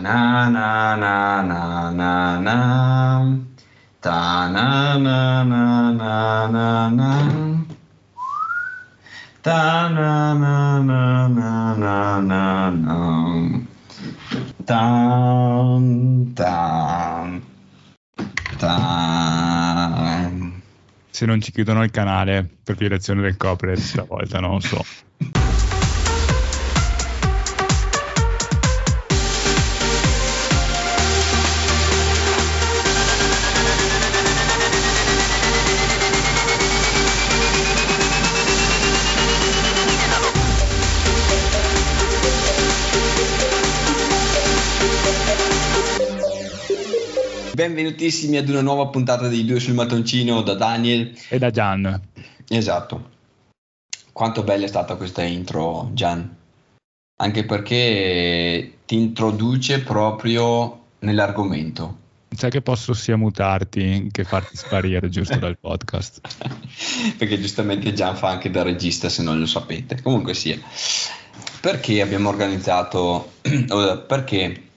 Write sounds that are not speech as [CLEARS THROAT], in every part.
Na na na na na na. Ta na na na na na na. Ta na na na na na na na. Tan, tan, tan. Se non ci chiudono il canale per violazione del copyright stavolta, non lo so. Benvenutissimi ad una nuova puntata dei due sul mattoncino da Daniel. E da Gian. Esatto. Quanto bella è stata questa intro, Gian. Anche perché ti introduce proprio nell'argomento. Sai che posso sia mutarti che farti sparire giusto dal [LAUGHS] podcast. perché giustamente Gian fa anche da regista se non lo sapete. Comunque sia. Perché abbiamo organizzato... [CLEARS THROAT] perché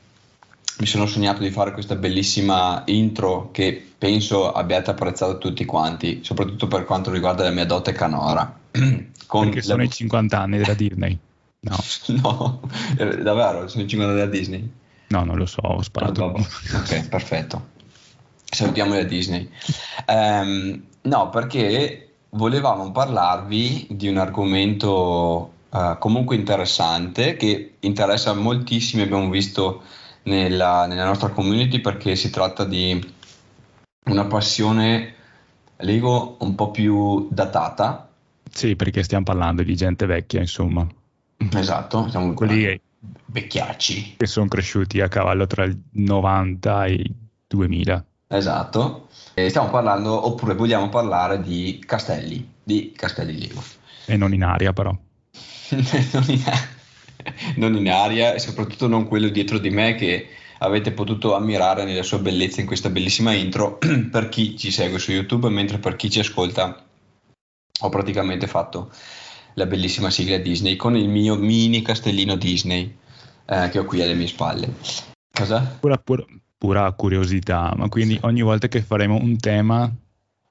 mi sono sognato di fare questa bellissima intro che penso abbiate apprezzato tutti quanti, soprattutto per quanto riguarda la mia dote canora. [CLEARS THROAT] Con Perché sono la... i 50 anni della Disney? No. [LAUGHS] no, eh, davvero, sono i 50 anni della Disney? No, non lo so, ho sparato. ok, perfetto. Salutiamo la Disney. Um, no, perché volevamo parlarvi di un argomento uh, comunque interessante che interessa moltissimi, abbiamo visto nella, nella nostra community perché si tratta di una passione Lego un po' più datata. Sì, perché stiamo parlando di gente vecchia, insomma. Esatto, siamo quelli che, vecchiacci. Che sono cresciuti a cavallo tra il 90 e il 2000. Esatto. E stiamo parlando, oppure vogliamo parlare di castelli, di castelli Lego. E non in aria, però. [LAUGHS] non in aria. Non in aria e soprattutto non quello dietro di me che avete potuto ammirare nella sua bellezza in questa bellissima intro [CLEARS THROAT] per chi ci segue su YouTube, mentre per chi ci ascolta ho praticamente fatto la bellissima sigla Disney con il mio mini castellino Disney eh, che ho qui alle mie spalle. Cosa? Pura, pura, pura curiosità, ma quindi ogni volta che faremo un tema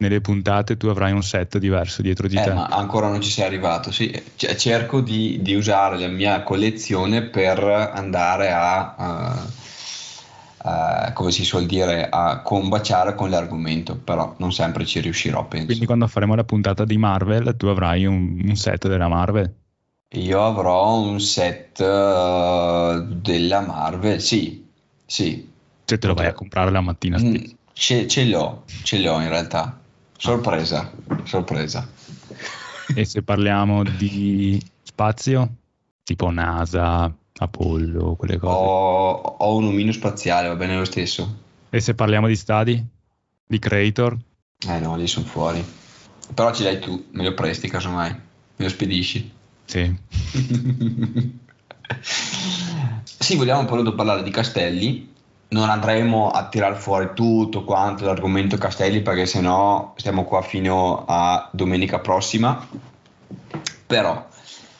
nelle puntate tu avrai un set diverso dietro di eh, te. Ma ancora non ci sei arrivato, sì. C- cerco di, di, usare la mia collezione per andare a, a, a, come si suol dire, a combaciare con l'argomento, però non sempre ci riuscirò, penso. Quindi quando faremo la puntata di Marvel tu avrai un, un set della Marvel? Io avrò un set uh, della Marvel, sì, sì. Se te lo vai a comprare la mattina mm. Ce, ce l'ho, ce l'ho in realtà Sorpresa, sorpresa. E se parliamo di spazio, tipo NASA, Apollo, quelle cose? Ho, ho un omino spaziale, va bene lo stesso. E se parliamo di stadi? Di creator? Eh no, lì sono fuori. Però ce l'hai tu, me lo presti casomai, me lo spedisci. Sì. [LAUGHS] sì, vogliamo poi parlare di castelli non andremo a tirar fuori tutto quanto l'argomento Castelli perché sennò stiamo qua fino a domenica prossima. Però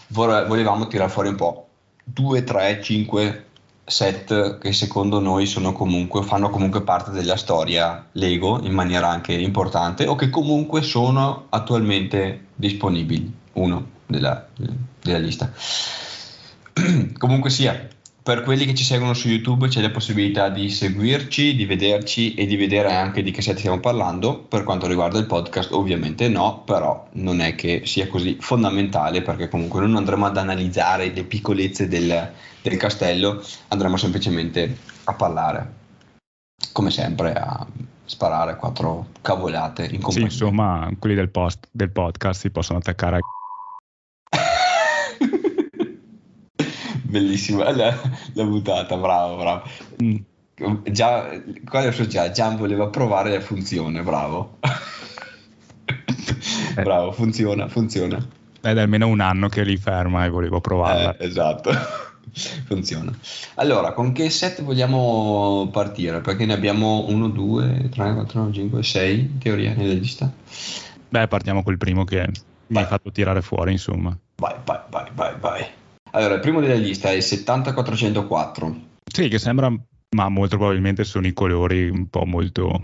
volevamo tirare fuori un po' 2, 3, 5 set che secondo noi comunque, fanno comunque parte della storia Lego in maniera anche importante o che comunque sono attualmente disponibili. Uno della, della lista. [CLEARS THROAT] Comunque sia per quelli che ci seguono su YouTube c'è la possibilità di seguirci, di vederci e di vedere anche di che set stiamo parlando. Per quanto riguarda il podcast, ovviamente no, però non è che sia così fondamentale perché comunque non andremo ad analizzare le piccolezze del, del castello, andremo semplicemente a parlare, come sempre, a sparare quattro cavolate in compagnia. Sì, insomma, quelli del, post, del podcast si possono attaccare a Bellissima [LAUGHS] la, la buttata, bravo, bravo. Mm. Già, qua adesso già, Gian voleva provare la funzione, bravo. Eh. bravo, funziona, funziona. È da almeno un anno che li ferma e volevo provarla. Eh, esatto, [LAUGHS] funziona. Allora, con che set vogliamo partire? Perché ne abbiamo 1, 2, 3, 4, 5, 6 in teoria nella lista. Beh, partiamo col primo che vai. mi hai fatto tirare fuori, insomma. Vai, vai, vai, vai, vai. Allora, il primo della lista è il 7404. Sì, che sembra, ma molto probabilmente sono i colori un po' molto...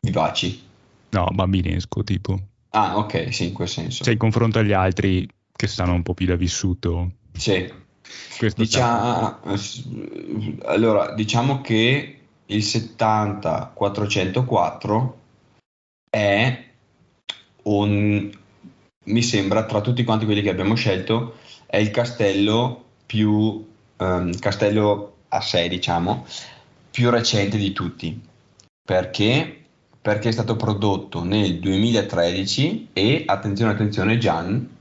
Vivaci. No, bambinesco tipo. Ah, ok, sì, in quel senso. Cioè, in confronto agli altri che stanno un po' più da vissuto. Sì. Diciamo, allora, diciamo che il 70-404 è un, mi sembra, tra tutti quanti quelli che abbiamo scelto, è il castello più, um, castello a sé, diciamo, più recente di tutti. Perché? Perché è stato prodotto nel 2013 e, attenzione, attenzione, Gian,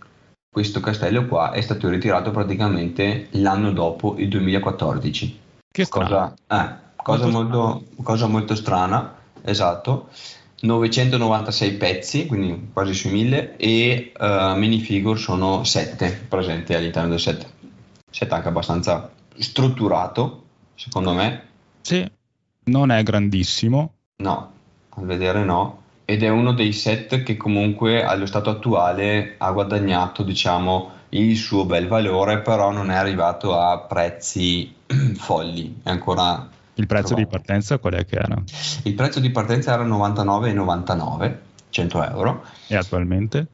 questo castello qua è stato ritirato praticamente l'anno dopo, il 2014. Che cosa, eh, cosa, molto, cosa molto strana, esatto. 996 pezzi, quindi quasi sui 1000, e uh, minifigure sono 7 presenti all'interno del set. Set anche abbastanza strutturato, secondo me. Sì, non è grandissimo. No, a vedere no. Ed è uno dei set che comunque allo stato attuale ha guadagnato, diciamo, il suo bel valore, però non è arrivato a prezzi [CLEARS THROAT] folli. È ancora il prezzo di partenza qual è che era? Il prezzo di partenza era 99,99 100 euro. E attualmente?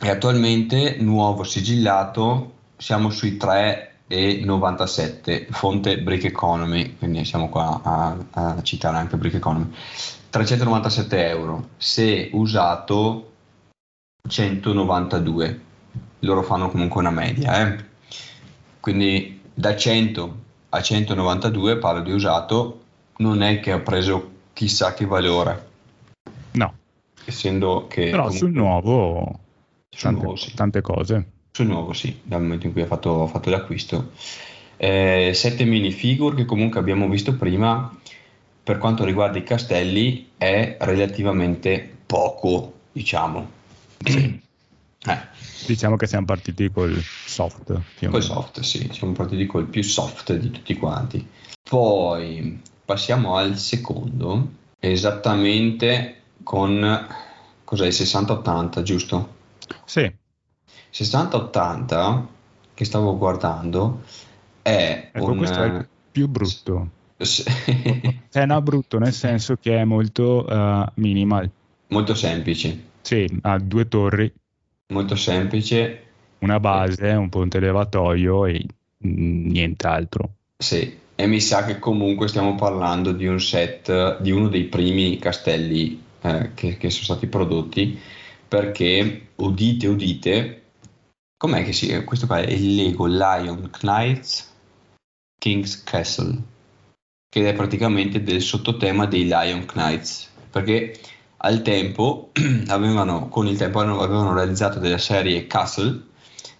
E attualmente nuovo sigillato siamo sui 3,97 fonte Brick Economy, quindi siamo qua a, a citare anche Brick Economy. 397 euro, se usato 192, loro fanno comunque una media, eh? quindi da 100 a 192 parlo di usato non è che ha preso chissà che valore. No. Essendo che però comunque, sul nuovo, sul tante, nuovo sì. tante cose. Sul nuovo sì dal momento in cui ha fatto, fatto l'acquisto. Eh, sette minifigure che comunque abbiamo visto prima per quanto riguarda i castelli è relativamente poco diciamo. Sì. Eh Diciamo che siamo partiti col soft. Col soft, sì, siamo partiti col più soft di tutti quanti. Poi passiamo al secondo, esattamente con cos'è 60-80, giusto? Sì. 60-80 che stavo guardando è ecco, un... questo è il più brutto. cioè [LAUGHS] no brutto nel senso che è molto uh, minimal. Molto semplice. Sì, ha due torri molto semplice. Una base, un ponte levatoio e nient'altro. Sì, e mi sa che comunque stiamo parlando di un set, di uno dei primi castelli eh, che, che, sono stati prodotti, perché udite, udite, com'è che si... Questo qua è il Lego Lion Knights King's Castle, che è praticamente del sottotema dei Lion Knights, perché al tempo [CLEARS THROAT] avevano, con il tempo avevano realizzato della serie Castle,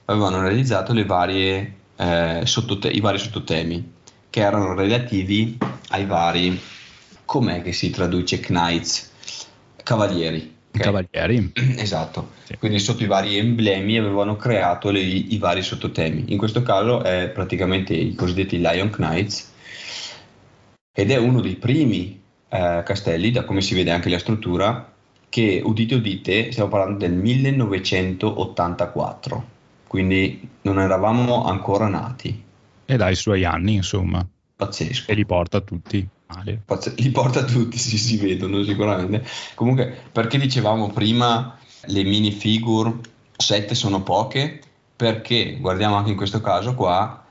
avevano realizzato le varie, eh, sottote- i vari sottotemi che erano relativi ai vari, com'è che si traduce Knights? Cavalieri. Okay? Cavalieri. [CLEARS THROAT] Esatto, sì. quindi sotto i vari emblemi avevano creato le, i vari sottotemi. In questo caso è praticamente i cosiddetti Lion Knights ed è uno dei primi eh, castelli, da come si vede anche la struttura, che udite udite stiamo parlando del 1984, quindi non eravamo ancora nati. E dai suoi anni, insomma. Pazzesco. E li porta tutti male. Pazz- li porta tutti, sì, si vedono sicuramente. Comunque, perché dicevamo prima le minifigure 7 sono poche? Perché guardiamo anche in questo caso qua,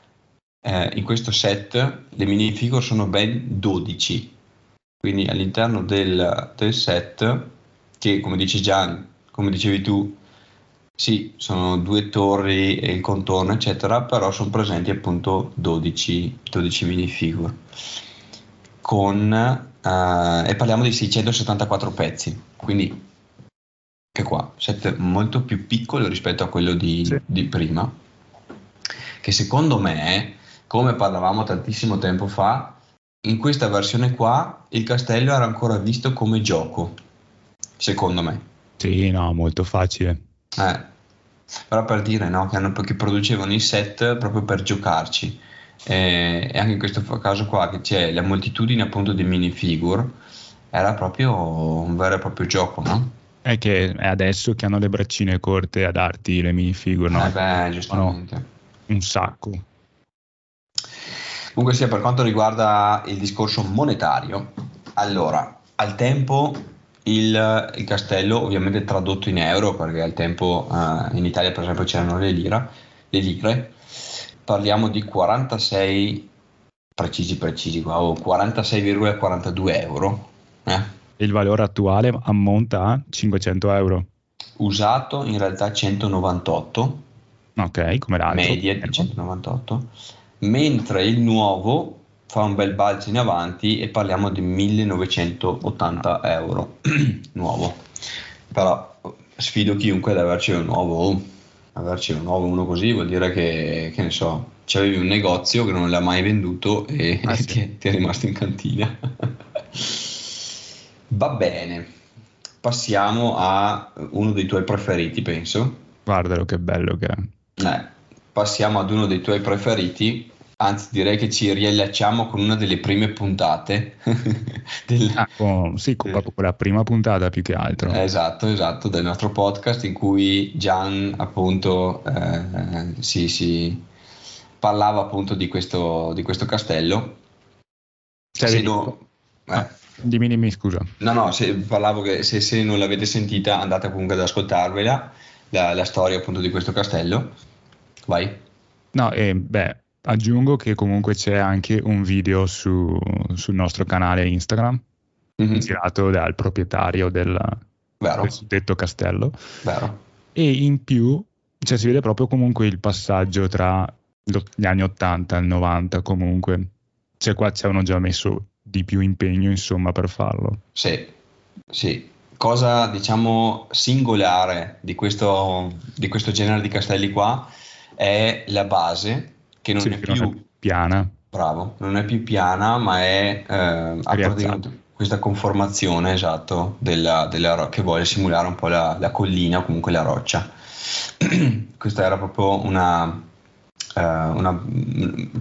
eh, in questo set le minifigure sono ben 12 quindi all'interno del, del set, che come dici Gian, come dicevi tu, sì, sono due torri e il contorno, eccetera, però sono presenti appunto 12, 12 minifigure. Con, eh, e parliamo di 674 pezzi, quindi che qua, set molto più piccolo rispetto a quello di, sì. di prima, che secondo me, come parlavamo tantissimo tempo fa, in questa versione qua il castello era ancora visto come gioco, secondo me. Sì, no, molto facile. Eh, però per dire no, che, hanno, che producevano i set proprio per giocarci. E, e, anche in questo caso qua che c'è la moltitudine appunto di minifigure, era proprio un vero e proprio gioco, no? È che è adesso che hanno le braccine corte a darti le minifigure, no? Eh beh, giustamente. Un sacco. Comunque sia per quanto riguarda il discorso monetario, allora, al tempo il, il castello ovviamente tradotto in euro, perché al tempo eh, in Italia per esempio c'erano le, lira, le lire, parliamo di 46 precisi precisi qua, oh, 46,42 euro. Eh? Il valore attuale ammonta a 500 euro. Usato in realtà 198. Ok, come l'altro. Media di 198. Mentre il nuovo fa un bel balzo in avanti e parliamo di 1980 euro [CLEARS THROAT] nuovo. Però sfido chiunque ad averci un nuovo. Averci un nuovo uno così vuol dire che, che ne so, c'avevi un negozio che non l'ha mai venduto e, ah, sì. [LAUGHS] ti, è, ti, è, rimasto in cantina. [LAUGHS] Va bene, passiamo a uno dei tuoi preferiti, penso. Guardalo che bello che è. Eh, passiamo ad uno dei tuoi preferiti, anzi direi che ci riallacciamo con una delle prime puntate. [LAUGHS] del, ah, con, sì, con proprio quella prima puntata più che altro. Esatto, esatto, del nostro podcast in cui Gian appunto eh, si, si parlava appunto di questo, di questo castello. Cioè, no, eh. ah, dimmi, dimmi, scusa. No, no, se, parlavo che se, se, non l'avete sentita andate comunque ad ascoltarvela, la, la storia appunto di questo castello. Vai. No, e beh, aggiungo che comunque c'è anche un video su, sul nostro canale Instagram, mm-hmm. girato dal proprietario del, del suddetto castello. Vero. E in più, cioè, si vede proprio comunque il passaggio tra gli anni 80 al 90 comunque. Cioè qua ci avevano già messo di più impegno insomma per farlo. Sì, sì. Cosa diciamo singolare di questo, di questo genere di castelli qua è la base che non, sì, è, più, non è piana. Bravo, non è più piana ma è eh, questa conformazione esatto della, della, che vuole simulare un po' la, la collina o comunque la roccia. [CLEARS THROAT] Questa era proprio una, eh, una,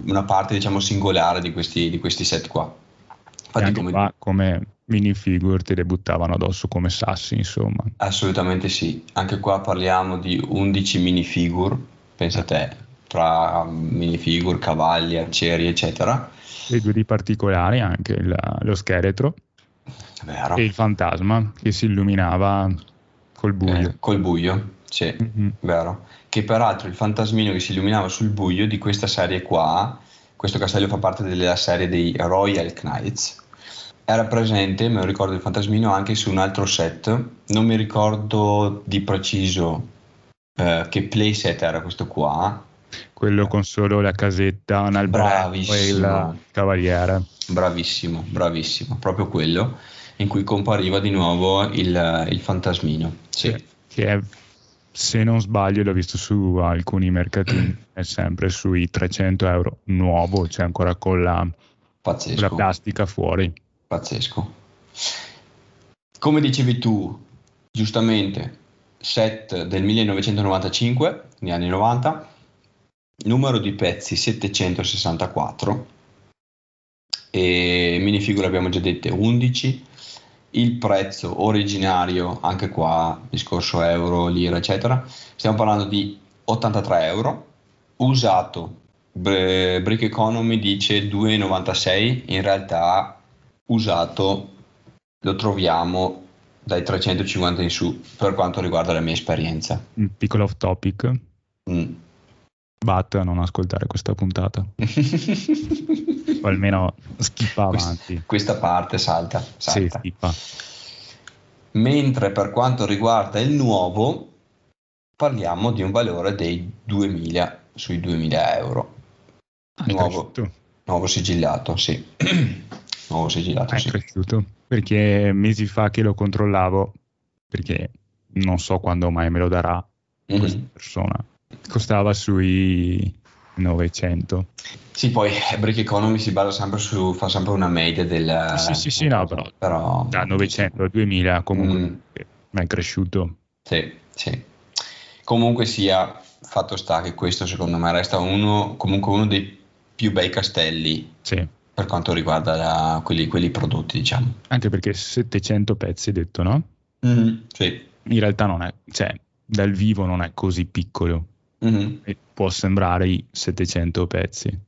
una, parte diciamo singolare di questi, di questi set qua. Infatti, come... Qua, come minifigure te le buttavano addosso come sassi, insomma. Assolutamente sì. Anche qua parliamo di 11 minifigure, pensa a te, tra minifigure, cavalli, arcieri, eccetera. E due di particolari anche il, lo scheletro Vero. e il fantasma che si illuminava col buio. Eh, col buio, sì, mm-hmm. vero che peraltro il fantasmino che si illuminava sul buio di questa serie qua, questo castello fa parte della serie dei Royal Knights, era presente, me lo ricordo il fantasmino, anche su un altro set, non mi ricordo di preciso eh, che playset era questo qua. Quello con solo la casetta, un albero e il cavaliere. Bravissimo, bravissimo, proprio quello in cui compariva di nuovo il, il fantasmino. Sì. Che è se non sbaglio l'ho visto su alcuni mercatini, è sempre sui 300 euro nuovo, cioè ancora con la, con la plastica fuori. Pazzesco. Come dicevi tu, giustamente, set del 1995, negli anni 90, numero di pezzi 764 e minifigure abbiamo già dette 11 il prezzo originario, anche qua discorso euro, lira, eccetera, stiamo parlando di 83 euro, usato Brick Economy dice 2,96, in realtà usato lo troviamo dai 350 in su per quanto riguarda la mia esperienza. Un piccolo off topic. Mm. Bat a non ascoltare questa puntata. [LAUGHS] o almeno schippa avanti. Questa parte salta. salta. Sì. Mentre per quanto riguarda il nuovo, parliamo di un valore dei 2000, sui 2000 euro. Nuovo, nuovo, sigillato, sì. [CLEARS THROAT] nuovo sigillato, è sì. cresciuto, perché mesi fa che lo controllavo, perché non so quando mai me lo darà mm-hmm. questa persona. Costava sui 900. Sì, poi Brick Economy si basa sempre su, fa sempre una media del... Sì, sì, sì, no, però, però da 900 a 2000 comunque mm. è cresciuto. Sì, sì. Comunque sia, fatto sta che questo secondo me resta uno, comunque uno dei più bei castelli sì. per quanto riguarda la, quelli, quelli, prodotti, diciamo. Anche perché 700 pezzi, detto, no? Mm, sì. In realtà non è, cioè, dal vivo non è così piccolo. Mm-hmm. può sembrare i 700 pezzi.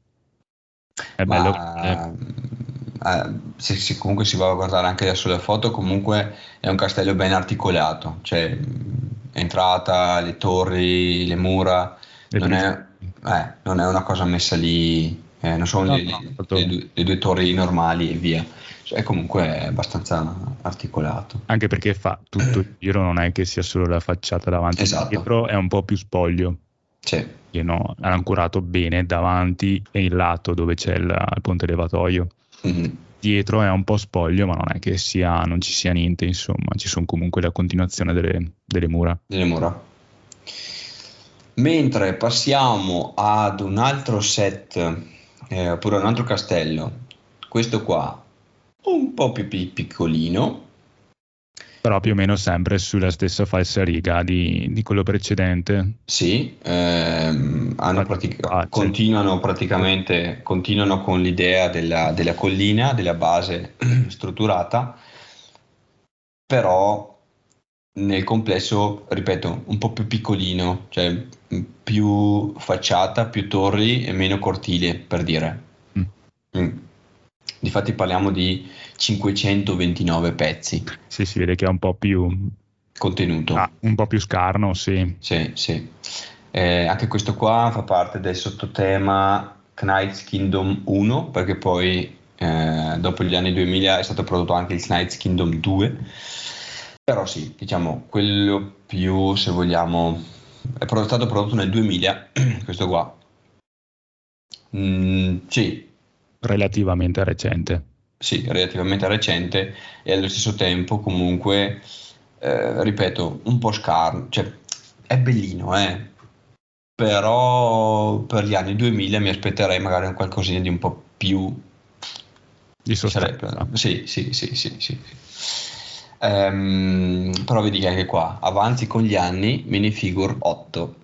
È bello. Ma, eh, se, se, comunque si va a guardare anche adesso le foto, comunque è un castello ben articolato, cioè entrata, le torri, le mura, non è, eh, non è, una cosa messa lì, eh, non sono no, le, no, le, le, le, due torri normali e via. Cioè, comunque è abbastanza articolato. Anche perché fa tutto il [CLEARS THROAT] giro, non è che sia solo la facciata davanti, esatto. dietro è un po' più spoglio. Sì. No, hanno curato bene davanti e il lato dove c'è il, il ponte levatoio. Mm-hmm. Dietro è un po' spoglio, ma non è che sia, non ci sia niente, insomma, ci sono comunque la continuazione delle, delle mura. Delle mura. Mentre passiamo ad un altro set, eh, oppure un altro castello, questo qua, un po' più piccolino, però più o meno sempre sulla stessa falsa riga di, di quello precedente. Sì, ehm, pratica- ah, continuano praticamente continuano con l'idea della, della collina, della base [CLEARS THROAT] strutturata, però nel complesso, ripeto, un po' più piccolino, cioè più facciata, più torri e meno cortile, per dire. Mm. Mm. Difatti parliamo di 529 pezzi. Sì, si vede che è un po' più contenuto. Ah, un po' più scarno, sì. Sì, sì. Eh, anche questo qua fa parte del sottotema Knight's Kingdom 1, perché poi eh, dopo gli anni 2000 è stato prodotto anche il Knight's Kingdom 2. Però sì, diciamo, quello più, se vogliamo, è stato prodotto nel 2000, [CLEARS THROAT] questo qua. Mm, sì. Relativamente recente sì, relativamente recente e allo stesso tempo comunque, eh, ripeto, un po' scarno, cioè è bellino, eh, però per gli anni 2000 mi aspetterei magari un qualcosina di un po' più... Di sostanza. Sì, sì, sì, sì, sì. Um, però vedi che anche qua avanzi con gli anni minifigure 8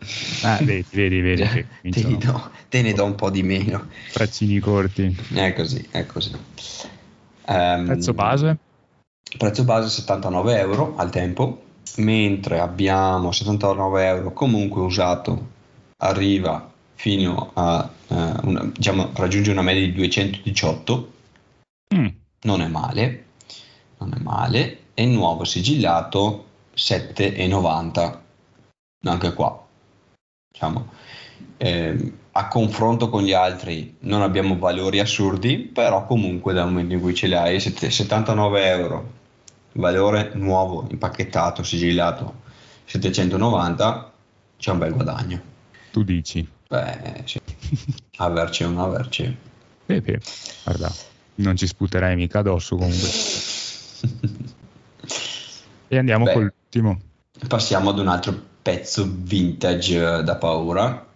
ah, vedi vedi, vedi [LAUGHS] te, ne do, te ne do un po' di meno. Prezzini corti. È così è così. Um, prezzo base? Prezzo base 79 euro al tempo, mentre abbiamo 79 euro comunque usato, arriva fino a uh, una, diciamo, raggiunge una media di 218, mm. non è male, non è male, e nuovo sigillato 7,90, anche qua, diciamo, eh, a confronto con gli altri non abbiamo valori assurdi, però comunque dal momento in cui ce l'hai, 79 euro, valore nuovo, impacchettato, sigillato, 790, c'è un bel guadagno. Tu dici? Beh, sì. averci o non averci. Pepe, guarda, non ci sputerai mica addosso comunque. [LAUGHS] e andiamo Beh, con l'ultimo. Passiamo ad un altro pezzo vintage da paura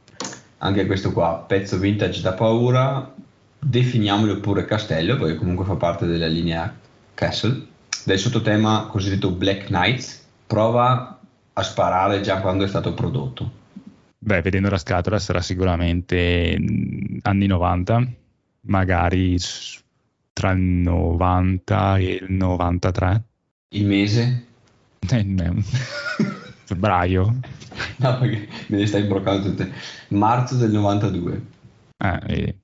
anche questo qua, pezzo vintage da paura, definiamolo pure castello, perché comunque fa parte della linea Castle, del sottotema cosiddetto Black Knights, prova a sparare già quando è stato prodotto. Beh, vedendo la scatola sarà sicuramente anni 90, magari tra il 90 e il 93. Il mese? Febbraio. [LAUGHS] No, perché me ne stai imbroccando tutte. Marzo del 92. Ah, vedi.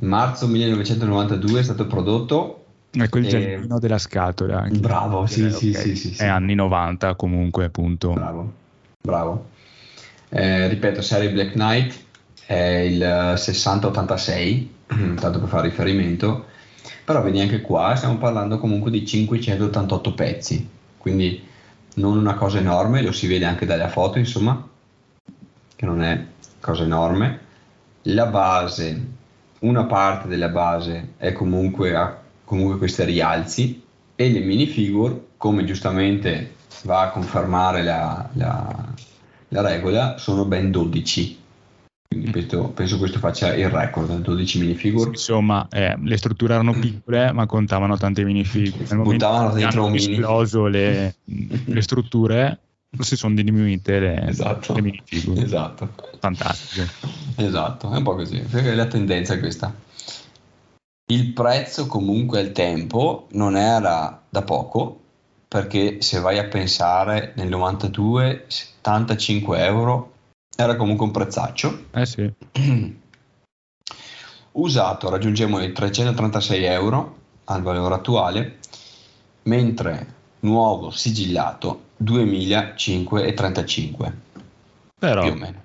Marzo 1992 è stato prodotto. Ecco il e... giardino della scatola. Anche. Bravo, sì, eh, sì, okay. sì, sì, sì, È anni 90 comunque, appunto. Bravo, bravo. Eh, ripeto, serie Black Knight è il 6086, [CLEARS THROAT] tanto per fare riferimento, però vedi anche qua stiamo parlando comunque di 588 pezzi, quindi non una cosa enorme, lo si vede anche dalle foto, insomma, che non è cosa enorme. La base, una parte della base è comunque a comunque questi rialzi e le minifigure, come giustamente va a confermare la, la, la regola, sono ben 12 quindi questo, penso questo faccia il record, 12 minifigure. Insomma, eh, le strutture erano piccole, ma contavano tante minifigure. Nel Buttavano dentro un mini. esploso le, [LAUGHS] le strutture, si sono diminuite le, esatto. le minifigure. Esatto. Fantastico. Esatto, è un po' così, perché la tendenza è questa. Il prezzo comunque al tempo non era da poco, perché se vai a pensare nel 92 75 euro era comunque un prezzaccio. Eh sì. [CLEARS THROAT] Usato raggiungiamo i 336 euro al valore attuale, mentre nuovo sigillato 2535 Però... più o meno.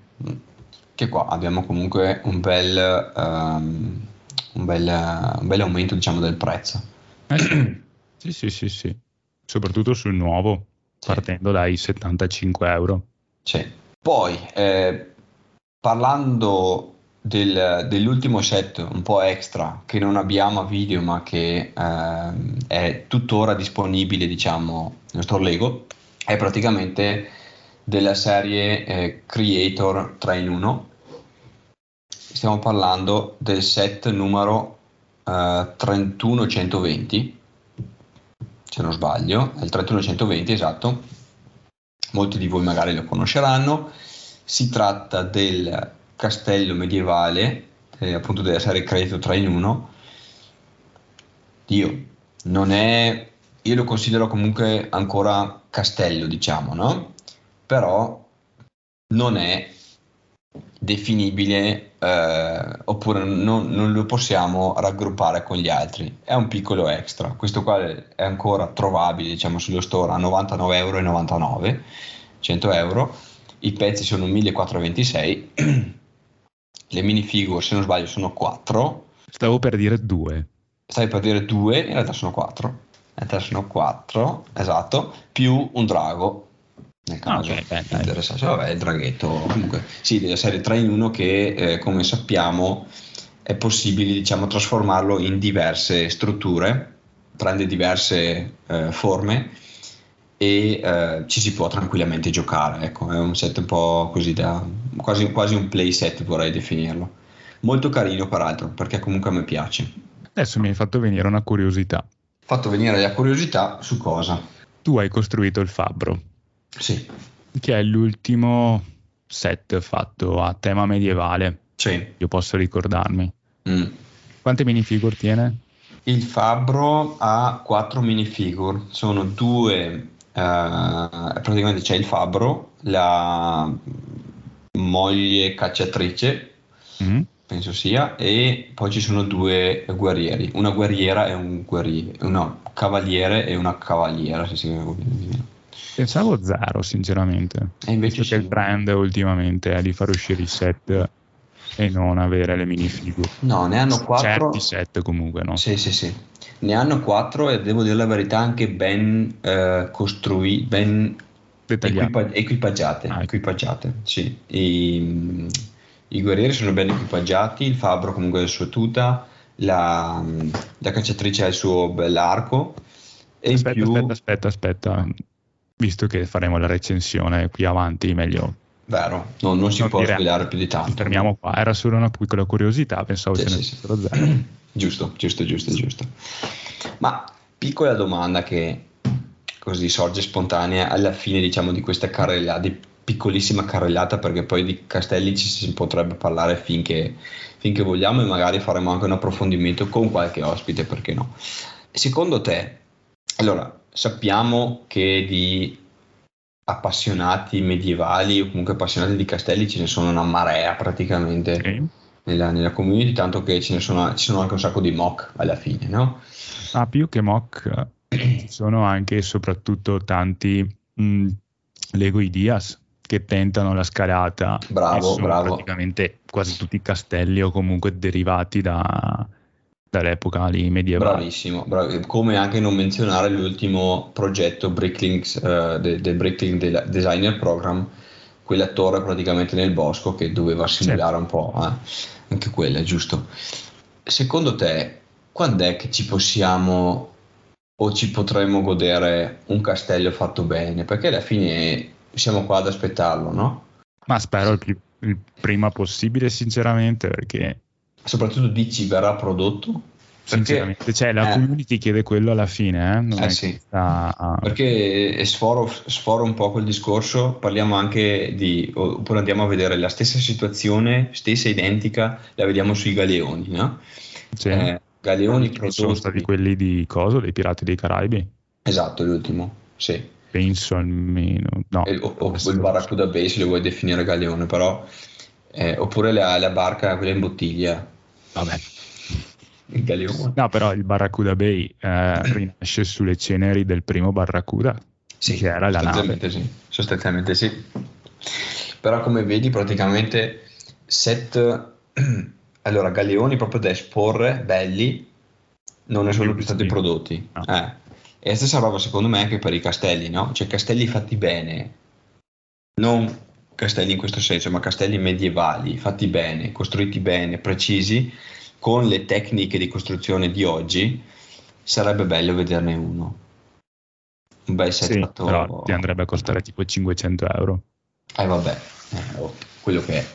Che qua abbiamo comunque un bel, um, un bel, un bel aumento diciamo, del prezzo. Eh sì, [CLEARS THROAT] sì, sì, sì, soprattutto sul nuovo, sì. partendo dai 75 euro. Sì. Poi, eh, parlando del, dell'ultimo set un po' extra che non abbiamo a video ma che eh, è tuttora disponibile diciamo nel store Lego è praticamente della serie eh, Creator 3 in 1 stiamo parlando del set numero eh, 3120 se non sbaglio è il 3120 esatto molti di voi magari lo conosceranno si tratta del castello medievale, eh, appunto della serie Creator 3 in 1, Dio, non è, io lo considero comunque ancora castello, diciamo, no? Però non è definibile eh, oppure non, non, lo possiamo raggruppare con gli altri è un piccolo extra questo qua è ancora trovabile diciamo sullo store a 99,99 euro 100 euro i pezzi sono 1426 [CLEARS THROAT] le minifigure, se non sbaglio, sono 4. Stavo per dire 2. Stavi per dire 2, in realtà sono 4. In realtà sono 4, esatto, più un drago. Nel caso okay, beh, interessasse, vabbè, il draghetto. Comunque, sì, della serie 3 in 1 che, eh, come sappiamo, è possibile, diciamo, trasformarlo in diverse strutture, prende diverse eh, forme e eh, ci si può tranquillamente giocare. Ecco, è un set un po' così da quasi, quasi un play set vorrei definirlo. Molto carino peraltro, perché comunque a me piace. Adesso mi hai fatto venire una curiosità. Fatto venire la curiosità su cosa? Tu hai costruito il Fabbro. Sì. Che è l'ultimo set fatto a tema medievale. Sì. Io posso ricordarmi. Mm. Quante minifigure tiene? Il Fabbro ha quattro minifigure, sono due eh, praticamente c'è il fabbro, la moglie cacciatrice, mm. penso sia, e poi ci sono due guerrieri, una guerriera e un guerriere, una cavaliere e una cavaliera, se si Pensavo zero, sinceramente. E invece sì. il trend ultimamente è di far uscire i set e non avere le minifigure. No, ne hanno quattro. Certi set comunque, no? Sì, sì, sì. Ne hanno quattro e devo dire la verità anche ben eh, costruite, ben equipa- equipaggiate. Ah, ecco. equipaggiate sì. I, I, guerrieri sono ben equipaggiati, il fabbro comunque ha la sua tuta, la, la cacciatrice ha il suo bell'arco. E aspetta, più... aspetta, aspetta, aspetta, visto che faremo la recensione qui avanti, meglio Vero, no, non si non può spiegare più di tanto. Fermiamo qua, era solo una piccola curiosità, pensavo sì, ce ne fossero sì. zero. [CLEARS THROAT] giusto, giusto, giusto, giusto. Ma piccola domanda che così sorge spontanea alla fine diciamo di questa carrellata, di piccolissima carrellata perché poi di castelli ci si potrebbe parlare finché, finché vogliamo e magari faremo anche un approfondimento con qualche ospite, perché no? Secondo te, allora sappiamo che di appassionati medievali o comunque appassionati di castelli ce ne sono una marea praticamente okay. nella, nella, community, tanto che ce ne sono, ci sono anche un sacco di mock alla fine, no? Ah, più che mock ci sono anche e soprattutto tanti mh, mm, Lego Ideas che tentano la scalata. Bravo, bravo. Praticamente quasi tutti i castelli o comunque derivati da, dall'epoca lì medievale. Bravissimo, brav- come anche non menzionare l'ultimo progetto Bricklinks, uh, del de Bricklink de- Designer Program, quell'attore praticamente nel bosco che doveva simulare sì. un po', eh? anche quella, giusto? Secondo te, quando è che ci possiamo o ci potremmo godere un castello fatto bene? Perché alla fine siamo qua ad aspettarlo, no? Ma spero il, più, il prima possibile, sinceramente, perché soprattutto dici verrà prodotto? Sinceramente, cioè la eh, community chiede quello alla fine, eh? Non eh sì. sta... perché sforo, sforo, un po' quel discorso, parliamo anche di, oppure andiamo a vedere la stessa situazione, stessa identica, la vediamo sui galeoni, no? Sì. Eh, galeoni prodotti... Sono stati quelli di Coso, dei Pirati dei Caraibi? Esatto, l'ultimo, sì. Penso almeno, no. Eh, o, o il Barracuda Bay se lo vuoi definire galeone, però... Eh, oppure la, la barca, quella in bottiglia Vabbè. il galeone. No, però il Barracuda Bay eh, rinasce sulle ceneri del primo Barracuda, sì, che era la nave. Sì, sostanzialmente sì. Però come vedi praticamente set [CLEARS THROAT] allora galeoni proprio da esporre belli non ne sono più stati prodotti. No. Eh. E la stessa roba secondo me anche per i castelli, no? Cioè castelli fatti bene, non castelli in questo senso, ma castelli medievali, fatti bene, costruiti bene, precisi, con le tecniche di costruzione di oggi, sarebbe bello vederne uno. Un bel set sì, fatto... però ti andrebbe a costare tipo 500 euro. Eh vabbè, eh, oh, quello che è.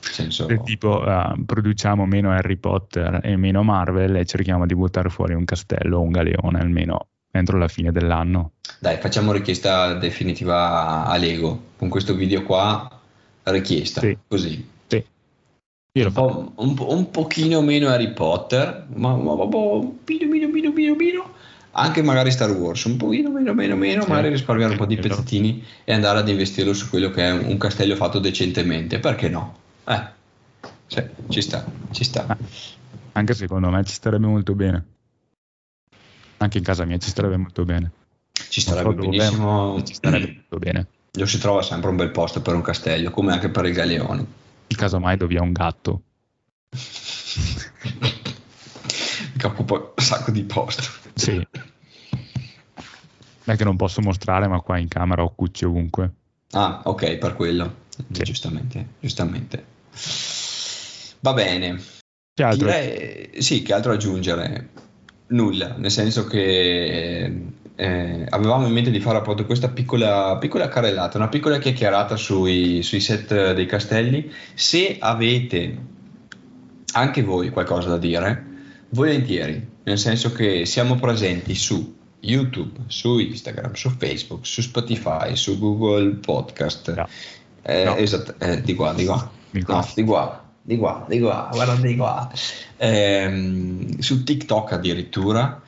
Senso... Del tipo uh, produciamo meno Harry Potter e meno Marvel e cerchiamo di buttare fuori un castello o un galeone almeno entro la fine dell'anno. Dai, facciamo richiesta definitiva a Lego con questo video qua. Richiesta sì. così. Sì. Un, po', un, un, pochino meno Harry Potter, ma, ma, ma un pino, pino, pino, pino, pino, anche magari Star Wars, un pochino meno, meno, meno, sì. magari risparmiare un po' di pezzettini e andare ad investirlo su quello che è un castello fatto decentemente. Perché no? Eh, cioè, ci sta, ci sta. Ah, anche secondo me ci starebbe molto bene. Anche in casa mia ci starebbe molto bene. Ci starebbe so benissimo. Dove, ci starebbe molto bene. Lo si trova sempre un bel posto per un castello, come anche per il galeone. In caso mai dove ha un gatto. [LAUGHS] che occupa un sacco di posto. Sì. È che non posso mostrare, ma qua in camera ho cucci ovunque. Ah, ok, per quello. Sì. Giustamente, giustamente. Va bene. Che altro? Direi, sì, che altro aggiungere? Nulla, nel senso che eh, avevamo in mente di fare appunto questa piccola, piccola carrellata, una piccola chiacchierata sui, sui set dei castelli. Se avete anche voi qualcosa da dire, volentieri, nel senso che siamo presenti su YouTube, su Instagram, su Facebook, su Spotify, su Google Podcast. No. Eh, no. Esatto, eh, di qua, di qua. No, di qua, di qua, di qua, guarda di qua. Eh, su TikTok addirittura.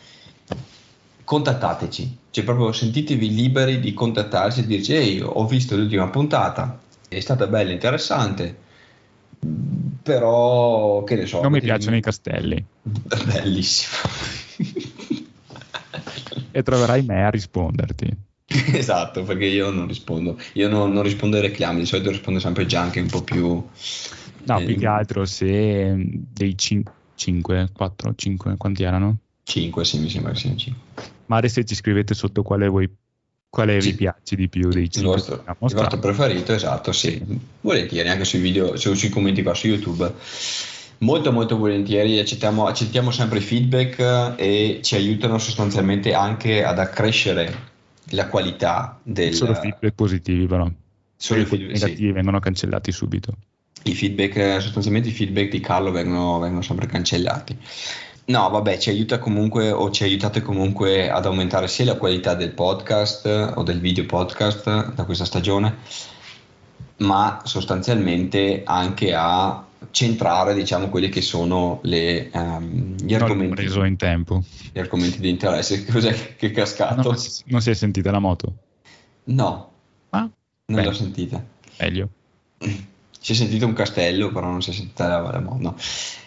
Contattateci, cioè proprio sentitevi liberi di contattarci e dirci ehi ho visto l'ultima puntata, è stata bella, interessante, però che ne so. Non mi piacciono i castelli. [LAUGHS] Bellissimo. [LAUGHS] e troverai me a risponderti. [LAUGHS] esatto, perché io non rispondo. Io non, non rispondo ai reclami, di solito rispondo sempre già anche un po' più... No, eh, più che altro se dei 5, 4, 5, quanti erano? 5, sì, mi sembra che siano 5. Magari se ci scrivete sotto quale, voi, quale sì. vi piace di più dei 5 il vostro, il vostro preferito, esatto, sì. Volentieri, anche sui video, su, sui commenti qua su YouTube. Molto molto volentieri, accettiamo, accettiamo sempre feedback e ci aiutano sostanzialmente anche ad accrescere la qualità del... Solo feedback positivi però. Solo i feedback negativi sì. vengono cancellati subito. I feedback, sostanzialmente i feedback di Carlo vengono, vengono sempre cancellati. No, vabbè, ci aiuta comunque o ci aiutate comunque ad aumentare sia la qualità del podcast o del video podcast da questa stagione, ma sostanzialmente anche a centrare diciamo quelli che sono le, um, gli non argomenti preso in tempo gli argomenti di interesse [LAUGHS] cos'è che è cascato? No, non si è sentita la moto? no ah, non beh, l'ho sentita meglio [CLEARS THROAT] si è sentito un castello però non si è sentita la, no.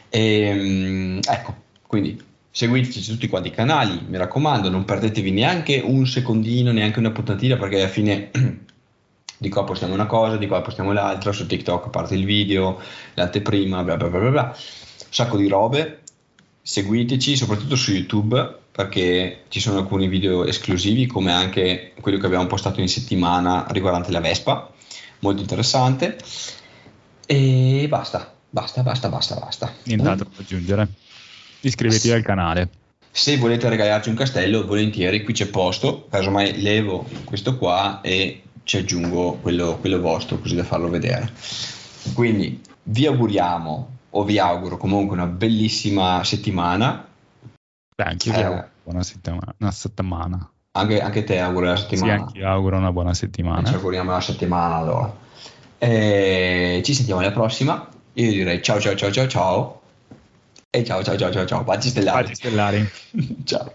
e, um, ecco quindi seguiteci su tutti quanti i canali mi raccomando non perdetevi neanche un secondino neanche una puntatina perché alla fine [CLEARS THROAT] di qua postiamo una cosa, di qua postiamo l'altra, su TikTok parte il video, l'anteprima, bla bla bla bla bla, un sacco di robe, seguiteci soprattutto su YouTube perché ci sono alcuni video esclusivi come anche quello che abbiamo postato in settimana riguardante la Vespa, molto interessante e basta, basta, basta, basta, basta. Nient'altro da aggiungere. Iscrivetevi sì. al canale. Se volete regalarci un castello, volentieri, qui c'è posto, casomai levo questo qua e ci aggiungo quello, quello vostro così da farlo vedere. Quindi vi auguriamo o vi auguro comunque una bellissima settimana. Beh, anche io vi auguro buona settimana. Una settimana. Anche, anche te auguro la settimana. Sì, anche io auguro una buona settimana. E ci auguriamo la settimana allora. E ci sentiamo alla prossima. Io direi ciao ciao ciao ciao ciao. E ciao ciao ciao ciao ciao. Baci stellari. Baci stellari. [LAUGHS] ciao.